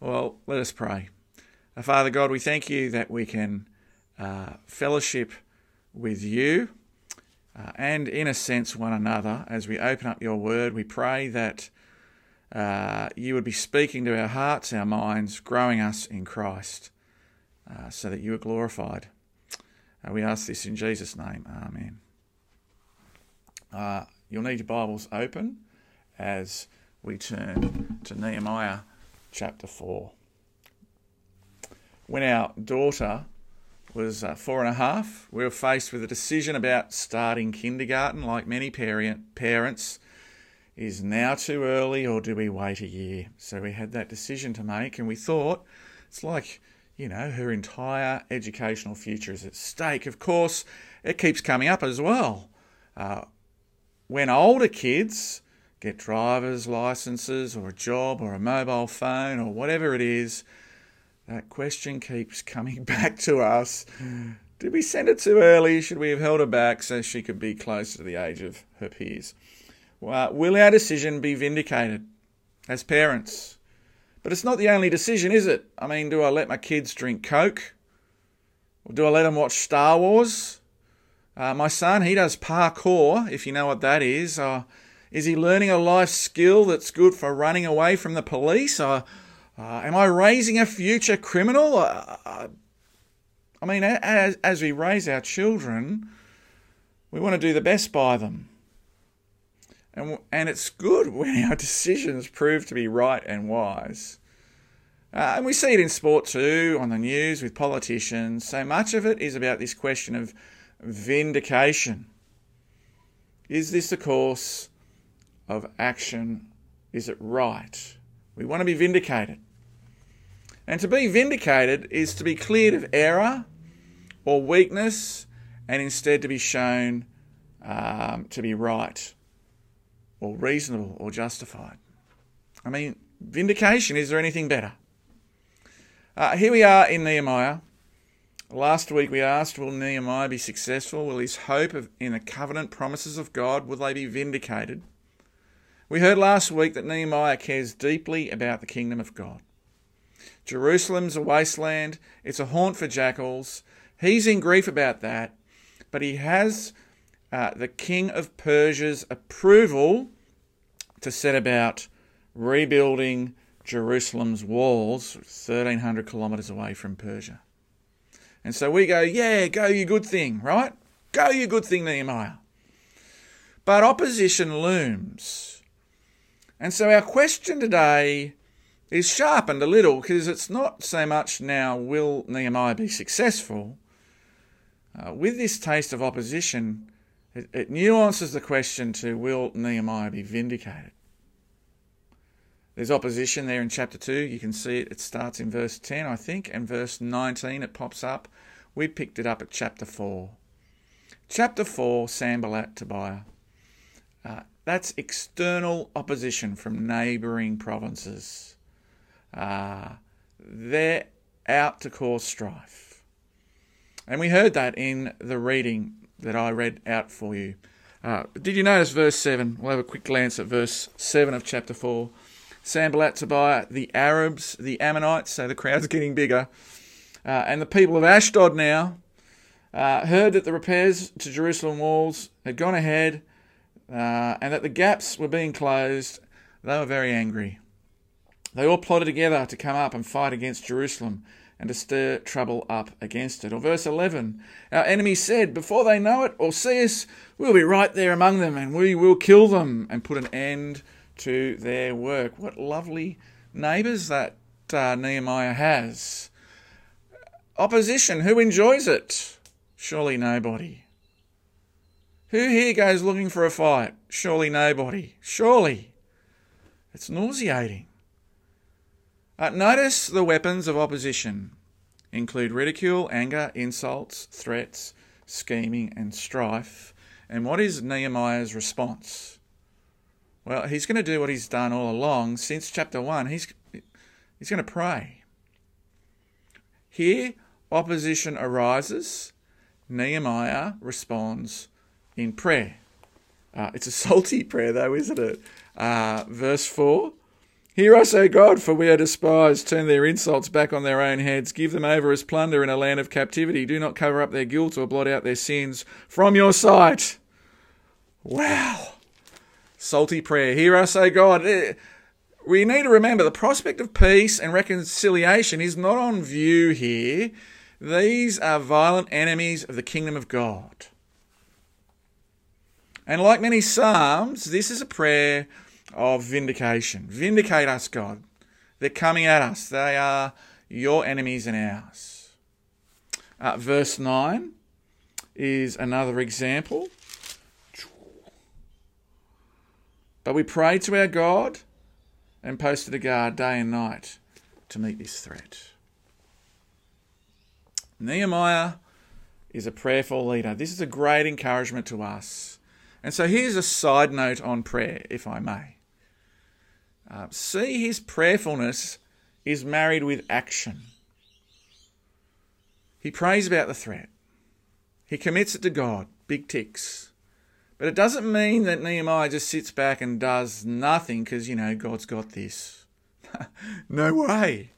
Well, let us pray. Uh, Father God, we thank you that we can uh, fellowship with you uh, and, in a sense, one another as we open up your word. We pray that uh, you would be speaking to our hearts, our minds, growing us in Christ uh, so that you are glorified. Uh, we ask this in Jesus' name. Amen. you'll need your Bibles open as we turn to Nehemiah chapter 4. When our daughter was uh, four and a half, we were faced with a decision about starting kindergarten, like many parent, parents. Is now too early or do we wait a year? So we had that decision to make, and we thought it's like, you know, her entire educational future is at stake. Of course, it keeps coming up as well. Uh, when older kids get driver's licenses or a job or a mobile phone or whatever it is, that question keeps coming back to us. Did we send it too early? Should we have held her back so she could be closer to the age of her peers? Well, will our decision be vindicated as parents? But it's not the only decision, is it? I mean, do I let my kids drink Coke? Or do I let them watch Star Wars? Uh, my son, he does parkour, if you know what that is. Uh, is he learning a life skill that's good for running away from the police? Uh, uh, am I raising a future criminal? Uh, uh, I mean, as, as we raise our children, we want to do the best by them. And, and it's good when our decisions prove to be right and wise. Uh, and we see it in sport too, on the news, with politicians. So much of it is about this question of vindication. Is this the course of action is it right? We want to be vindicated. And to be vindicated is to be cleared of error or weakness and instead to be shown um, to be right or reasonable or justified. I mean, vindication, is there anything better? Uh, here we are in Nehemiah. Last week we asked, will Nehemiah be successful? Will his hope of, in the covenant promises of God, will they be vindicated? We heard last week that Nehemiah cares deeply about the kingdom of God. Jerusalem's a wasteland, it's a haunt for jackals. He's in grief about that, but he has uh, the king of Persia's approval to set about rebuilding Jerusalem's walls 1300 kilometres away from Persia. And so we go, yeah, go you good thing, right? Go you good thing, Nehemiah. But opposition looms. And so our question today is sharpened a little because it's not so much now will Nehemiah be successful. Uh, with this taste of opposition, it, it nuances the question to will Nehemiah be vindicated? There's opposition there in chapter 2. You can see it. It starts in verse 10, I think, and verse 19 it pops up. We picked it up at chapter 4. Chapter 4, Sanballat, Tobiah. Uh, that's external opposition from neighbouring provinces. Uh, they're out to cause strife. And we heard that in the reading that I read out for you. Uh, did you notice verse 7? We'll have a quick glance at verse 7 of chapter 4. Sanballat, Tobiah, the Arabs, the Ammonites, so the crowd's getting bigger, uh, and the people of Ashdod now uh, heard that the repairs to Jerusalem walls had gone ahead uh, and that the gaps were being closed, they were very angry. They all plotted together to come up and fight against Jerusalem and to stir trouble up against it. Or verse 11 Our enemies said, Before they know it or see us, we'll be right there among them and we will kill them and put an end to their work. What lovely neighbours that uh, Nehemiah has. Opposition, who enjoys it? Surely nobody. Who here goes looking for a fight? Surely nobody. Surely. It's nauseating. Uh, notice the weapons of opposition include ridicule, anger, insults, threats, scheming, and strife. And what is Nehemiah's response? Well, he's going to do what he's done all along since chapter 1. He's, he's going to pray. Here, opposition arises. Nehemiah responds in prayer. Uh, it's a salty prayer, though, isn't it? Uh, verse 4 Hear us, O God, for we are despised. Turn their insults back on their own heads. Give them over as plunder in a land of captivity. Do not cover up their guilt or blot out their sins from your sight. Wow. Salty prayer. Hear us, O God. Eh, we need to remember the prospect of peace and reconciliation is not on view here. These are violent enemies of the kingdom of God. And like many Psalms, this is a prayer of vindication. Vindicate us, God. They're coming at us. They are your enemies and ours. Uh, verse 9 is another example. But we prayed to our God and posted a guard day and night to meet this threat. Nehemiah is a prayerful leader. This is a great encouragement to us. And so here's a side note on prayer, if I may. Uh, see, his prayerfulness is married with action. He prays about the threat. He commits it to God, big ticks. But it doesn't mean that Nehemiah just sits back and does nothing because, you know, God's got this. no way.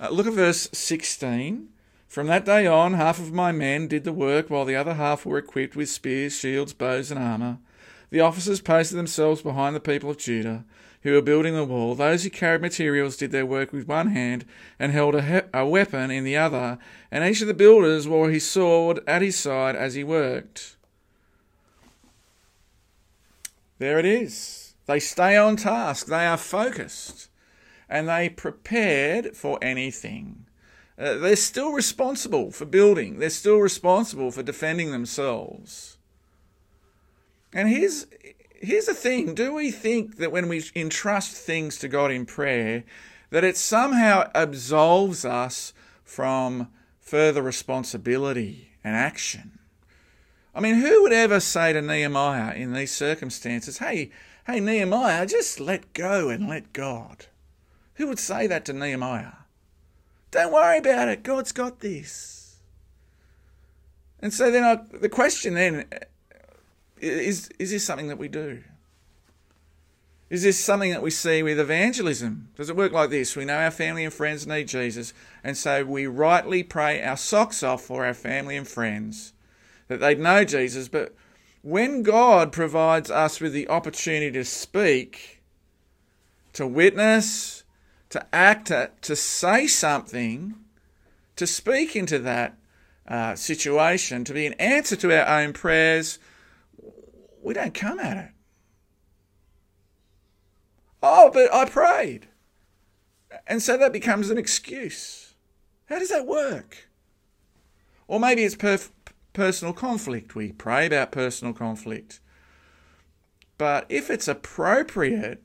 Uh, look at verse 16. From that day on, half of my men did the work, while the other half were equipped with spears, shields, bows, and armour. The officers posted themselves behind the people of Judah, who were building the wall. Those who carried materials did their work with one hand and held a, he- a weapon in the other, and each of the builders wore his sword at his side as he worked. There it is. They stay on task, they are focused, and they prepared for anything. Uh, they're still responsible for building, they're still responsible for defending themselves. And here's, here's the thing do we think that when we entrust things to God in prayer, that it somehow absolves us from further responsibility and action? I mean, who would ever say to Nehemiah in these circumstances, hey, hey, Nehemiah, just let go and let God? Who would say that to Nehemiah? Don't worry about it. God's got this. And so then I, the question then is is this something that we do? Is this something that we see with evangelism? Does it work like this? We know our family and friends need Jesus, and so we rightly pray our socks off for our family and friends that they'd know Jesus. But when God provides us with the opportunity to speak, to witness, to act, to, to say something, to speak into that uh, situation, to be an answer to our own prayers, we don't come at it. Oh, but I prayed. And so that becomes an excuse. How does that work? Or maybe it's perf- personal conflict. We pray about personal conflict. But if it's appropriate,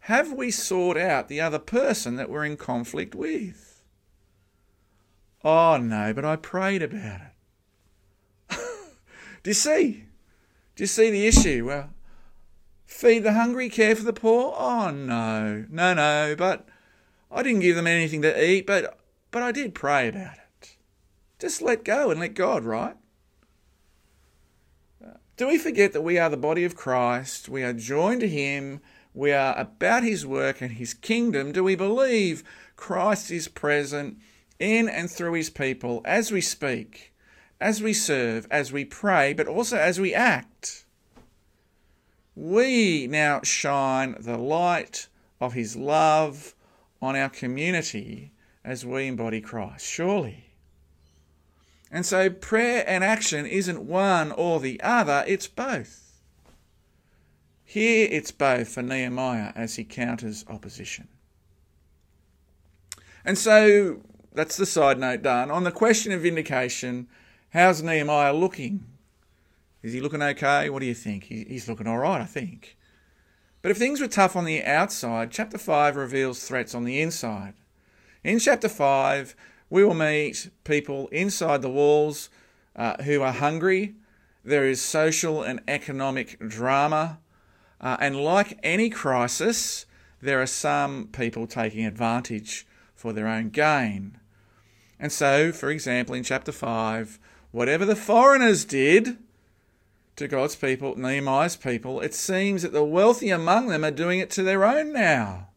have we sought out the other person that we're in conflict with? Oh no, but I prayed about it. Do you see? Do you see the issue? Well, feed the hungry, care for the poor? Oh no, no, no, but I didn't give them anything to eat, but but I did pray about it. Just let go and let God, right? Do we forget that we are the body of Christ? We are joined to Him. We are about His work and His kingdom. Do we believe Christ is present in and through His people as we speak, as we serve, as we pray, but also as we act? We now shine the light of His love on our community as we embody Christ. Surely. And so prayer and action isn't one or the other, it's both. Here it's both for Nehemiah as he counters opposition. And so that's the side note done. On the question of vindication, how's Nehemiah looking? Is he looking okay? What do you think? He's looking all right, I think. But if things were tough on the outside, chapter 5 reveals threats on the inside. In chapter 5, we will meet people inside the walls uh, who are hungry. There is social and economic drama. Uh, and like any crisis, there are some people taking advantage for their own gain. And so, for example, in chapter 5, whatever the foreigners did to God's people, Nehemiah's people, it seems that the wealthy among them are doing it to their own now.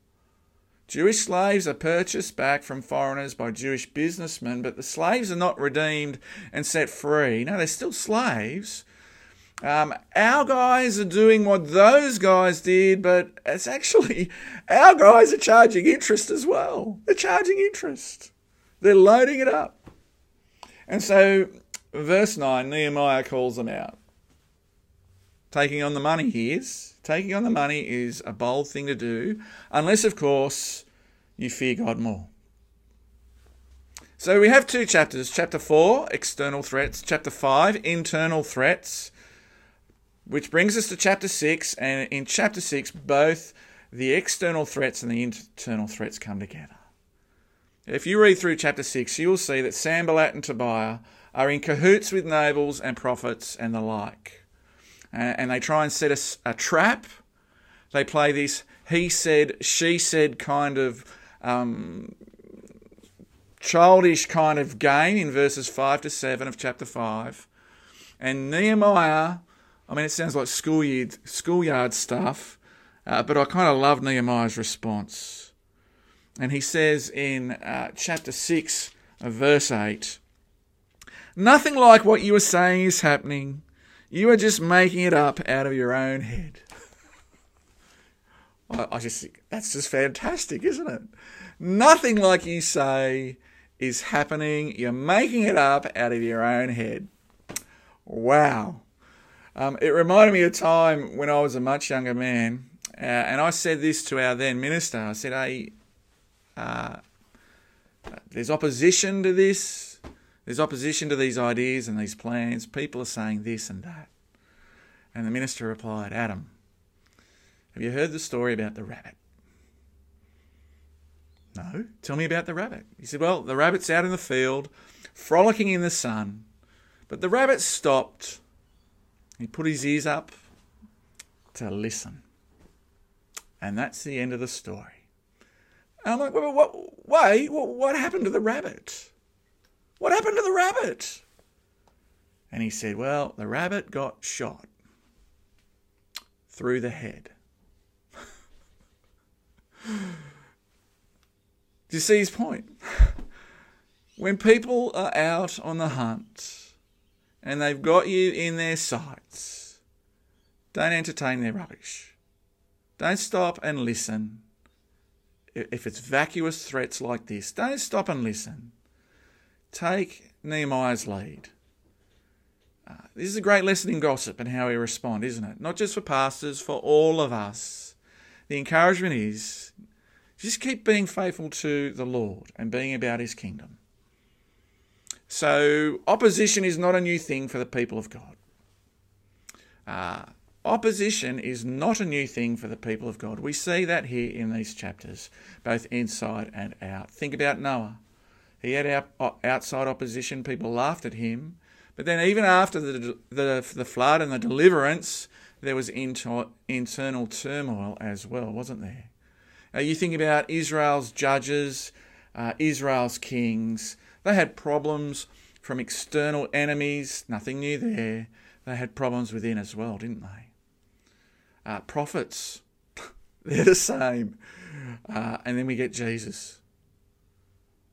Jewish slaves are purchased back from foreigners by Jewish businessmen, but the slaves are not redeemed and set free. No, they're still slaves. Um, our guys are doing what those guys did, but it's actually our guys are charging interest as well. They're charging interest, they're loading it up. And so, verse 9, Nehemiah calls them out. Taking on the money he is. Taking on the money is a bold thing to do, unless, of course, you fear God more. So we have two chapters. Chapter 4, external threats. Chapter 5, internal threats. Which brings us to chapter 6. And in chapter 6, both the external threats and the internal threats come together. If you read through chapter 6, you will see that Sanballat and Tobiah are in cahoots with nobles and prophets and the like and they try and set a, a, trap. They play this he said, she said kind of um, childish kind of game in verses 5 to 7 of chapter 5. And Nehemiah, I mean, it sounds like schoolyard, schoolyard stuff, uh, but I kind of love Nehemiah's response. And he says in uh, chapter 6, verse 8, Nothing like what you are saying is happening. You are just making it up out of your own head. I, I just think that's just fantastic, isn't it? Nothing like you say is happening. You're making it up out of your own head. Wow. Um, it reminded me of a time when I was a much younger man, uh, and I said this to our then minister. I said, "Hey, uh, there's opposition to this. There's opposition to these ideas and these plans. People are saying this and that. And the minister replied, Adam, have you heard the story about the rabbit? No. Tell me about the rabbit. He said, Well, the rabbit's out in the field, frolicking in the sun. But the rabbit stopped. He put his ears up to listen. And that's the end of the story. And I'm like, well, what, why? What happened to the rabbit? What happened to the rabbit? And he said, Well, the rabbit got shot through the head. Do you see his point? when people are out on the hunt and they've got you in their sights, don't entertain their rubbish. Don't stop and listen. If it's vacuous threats like this, don't stop and listen. Take Nehemiah's lead. Uh, this is a great lesson in gossip and how we respond, isn't it? Not just for pastors, for all of us. The encouragement is just keep being faithful to the Lord and being about his kingdom. So, opposition is not a new thing for the people of God. Uh, opposition is not a new thing for the people of God. We see that here in these chapters, both inside and out. Think about Noah. He had outside opposition. People laughed at him. But then, even after the, the, the flood and the deliverance, there was inter, internal turmoil as well, wasn't there? Uh, you think about Israel's judges, uh, Israel's kings. They had problems from external enemies, nothing new there. They had problems within as well, didn't they? Uh, prophets, they're the same. Uh, and then we get Jesus.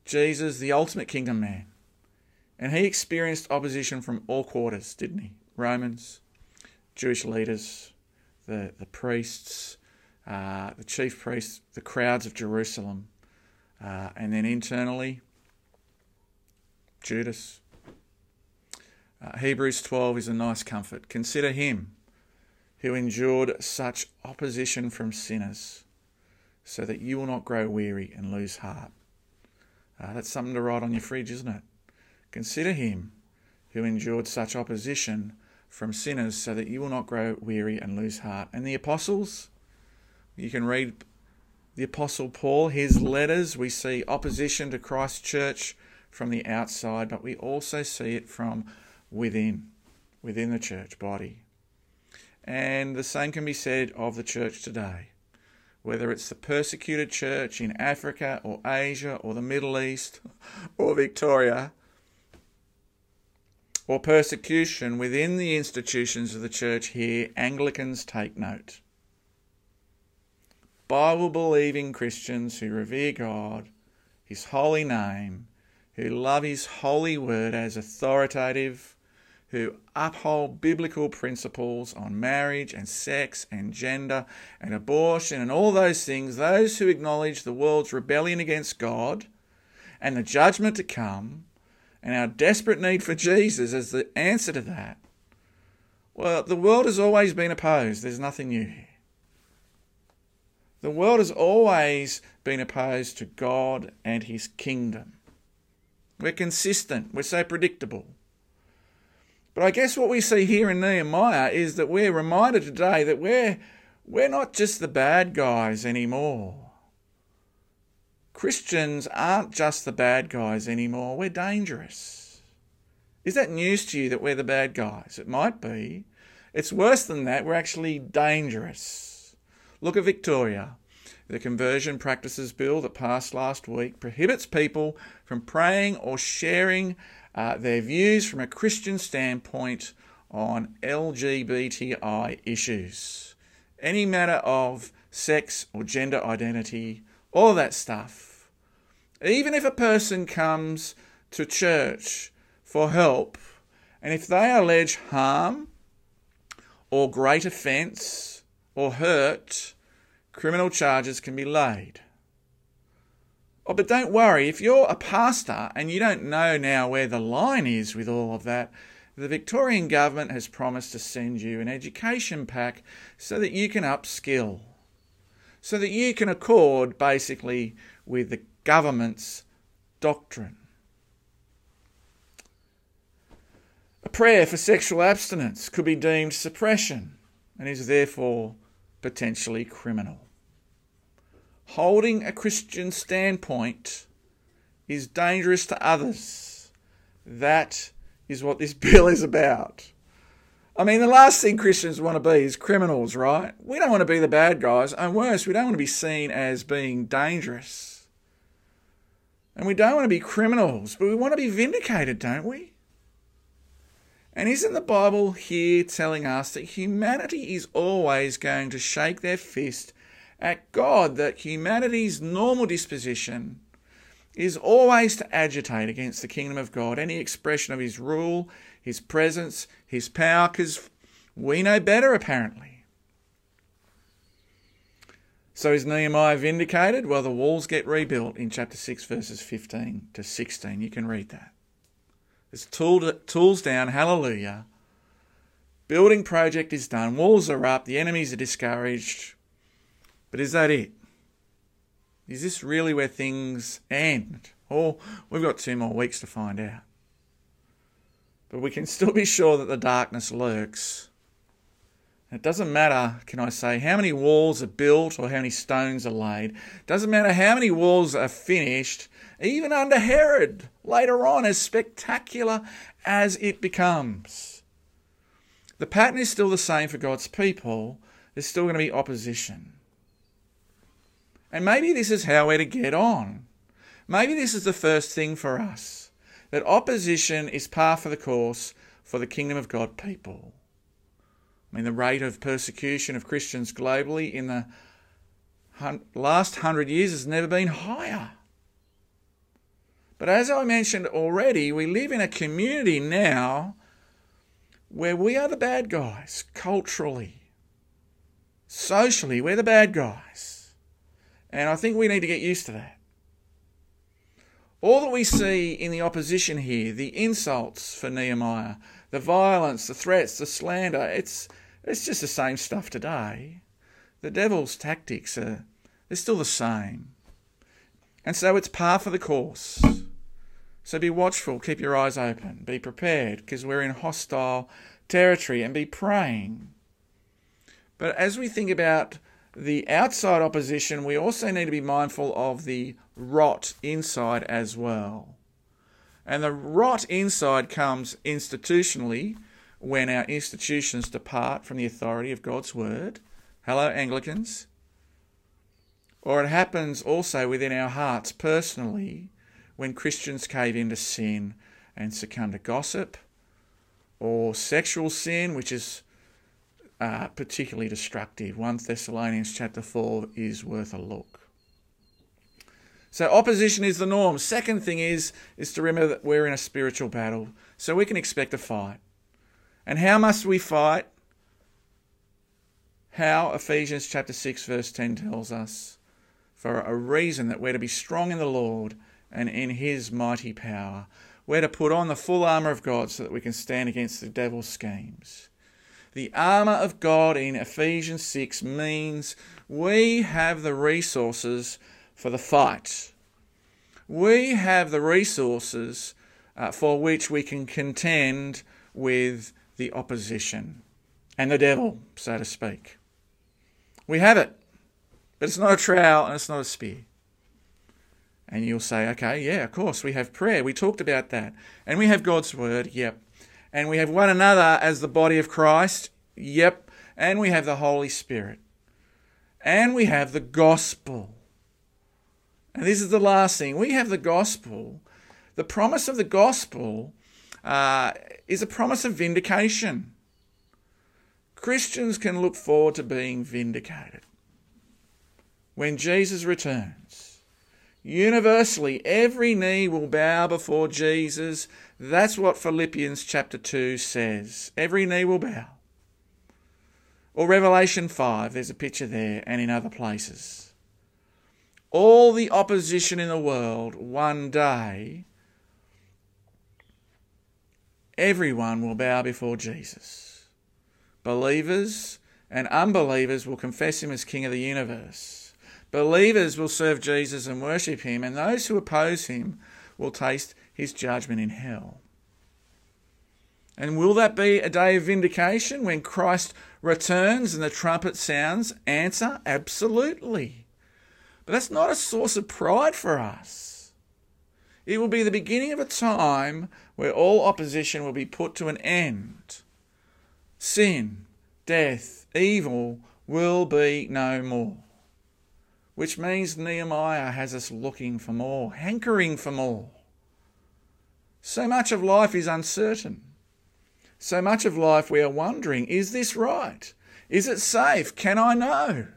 Jesus, the ultimate kingdom man. And he experienced opposition from all quarters, didn't he? Romans, Jewish leaders, the, the priests, uh, the chief priests, the crowds of Jerusalem, uh, and then internally, Judas. Uh, Hebrews 12 is a nice comfort. Consider him who endured such opposition from sinners, so that you will not grow weary and lose heart. Uh, that's something to write on your fridge, isn't it? Consider him who endured such opposition from sinners so that you will not grow weary and lose heart. And the apostles, you can read the Apostle Paul, his letters. We see opposition to Christ's church from the outside, but we also see it from within, within the church body. And the same can be said of the church today whether it's the persecuted church in Africa or Asia or the Middle East or Victoria, or persecution within the institutions of the church here, Anglicans take note. Bible believing Christians who revere God, His holy name, who love His holy word as authoritative, who uphold biblical principles on marriage and sex and gender and abortion and all those things, those who acknowledge the world's rebellion against God and the judgment to come and our desperate need for Jesus as the answer to that. Well, the world has always been opposed. There's nothing new here. The world has always been opposed to God and His kingdom. We're consistent, we're so predictable. But I guess what we see here in Nehemiah is that we're reminded today that we're, we're not just the bad guys anymore. Christians aren't just the bad guys anymore, we're dangerous. Is that news to you that we're the bad guys? It might be. It's worse than that, we're actually dangerous. Look at Victoria. The Conversion Practices Bill that passed last week prohibits people from praying or sharing uh, their views from a Christian standpoint on LGBTI issues. Any matter of sex or gender identity, all that stuff. Even if a person comes to church for help, and if they allege harm or great offence or hurt, criminal charges can be laid. Oh, but don't worry, if you're a pastor and you don't know now where the line is with all of that, the Victorian government has promised to send you an education pack so that you can upskill, so that you can accord basically with the government's doctrine. A prayer for sexual abstinence could be deemed suppression and is therefore potentially criminal holding a Christian standpoint is dangerous to others. That is what this bill is about. I mean, the last thing Christians want to be is criminals, right? We don't want to be the bad guys, and worse, we don't want to be seen as being dangerous. And we don't want to be criminals, but we want to be vindicated, don't we? And isn't the Bible here telling us that humanity is always going to shake their fist at God that humanity's normal disposition is always to agitate against the kingdom of God, any expression of his rule, his presence, his power, because we know better apparently. So is Nehemiah vindicated? Well, the walls get rebuilt in chapter 6, verses 15 to 16. You can read that. There's tools down, hallelujah. Building project is done, walls are up, the enemies are discouraged, but is that it? Is this really where things end? Or we've got two more weeks to find out. But we can still be sure that the darkness lurks. It doesn't matter, can I say, how many walls are built or how many stones are laid. It doesn't matter how many walls are finished, even under Herod, later on, as spectacular as it becomes. The pattern is still the same for God's people. There's still going to be opposition. And maybe this is how we're to get on. Maybe this is the first thing for us that opposition is par for the course for the kingdom of God people. I mean, the rate of persecution of Christians globally in the last hundred years has never been higher. But as I mentioned already, we live in a community now where we are the bad guys culturally, socially, we're the bad guys. And I think we need to get used to that. All that we see in the opposition here, the insults for Nehemiah, the violence, the threats, the slander, it's, it's just the same stuff today. The devil's tactics are they're still the same. And so it's par for the course. So be watchful, keep your eyes open, be prepared, because we're in hostile territory, and be praying. But as we think about the outside opposition, we also need to be mindful of the rot inside as well. And the rot inside comes institutionally when our institutions depart from the authority of God's word. Hello, Anglicans. Or it happens also within our hearts personally when Christians cave into sin and succumb to gossip or sexual sin, which is uh, particularly destructive. 1 Thessalonians chapter 4 is worth a look. So opposition is the norm. Second thing is is to remember that we're in a spiritual battle, so we can expect a fight. And how must we fight? How Ephesians chapter 6 verse 10 tells us for a reason that we're to be strong in the Lord and in his mighty power. We're to put on the full armour of God so that we can stand against the devil's schemes. The armour of God in Ephesians 6 means we have the resources for the fight. We have the resources uh, for which we can contend with the opposition and the devil, so to speak. We have it, but it's not a trowel and it's not a spear. And you'll say, okay, yeah, of course, we have prayer. We talked about that. And we have God's word, yep. And we have one another as the body of Christ, yep. And we have the Holy Spirit. And we have the gospel. And this is the last thing. We have the gospel. The promise of the gospel uh, is a promise of vindication. Christians can look forward to being vindicated. When Jesus returns, universally every knee will bow before Jesus. That's what Philippians chapter 2 says. Every knee will bow. Or Revelation 5, there's a picture there, and in other places all the opposition in the world, one day, everyone will bow before Jesus. Believers and unbelievers will confess him as King of the universe. Believers will serve Jesus and worship him, and those who oppose him will taste his judgment in hell. And will that be a day of vindication when Christ returns and the trumpet sounds? Answer absolutely. But that's not a source of pride for us. It will be the beginning of a time where all opposition will be put to an end. Sin, death, evil will be no more. Which means Nehemiah has us looking for more, hankering for more. So much of life is uncertain. So much of life we are wondering is this right? Is it safe? Can I know?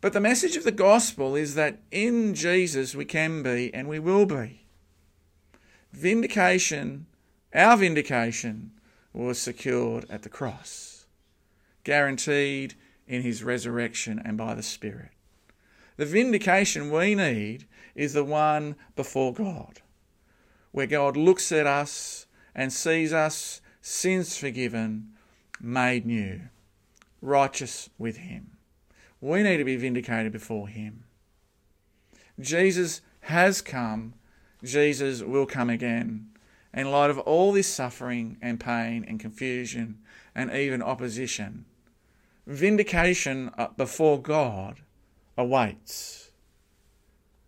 But the message of the gospel is that in Jesus we can be and we will be. Vindication, our vindication, was secured at the cross, guaranteed in his resurrection and by the Spirit. The vindication we need is the one before God, where God looks at us and sees us, sins forgiven, made new, righteous with Him. We need to be vindicated before Him. Jesus has come. Jesus will come again. In light of all this suffering and pain and confusion and even opposition, vindication uh, before God awaits.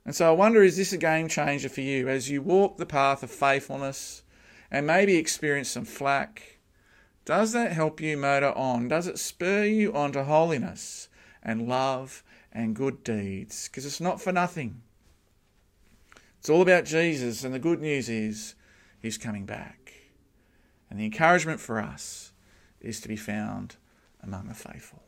And so I wonder is this a game changer for you as you walk the path of faithfulness and maybe experience some flack? Does that help you motor on? Does it spur you on to holiness? and love and good deeds because it's not for nothing. It's all about Jesus, and the good news is he's coming back. And the encouragement for us is to be found among the faithful.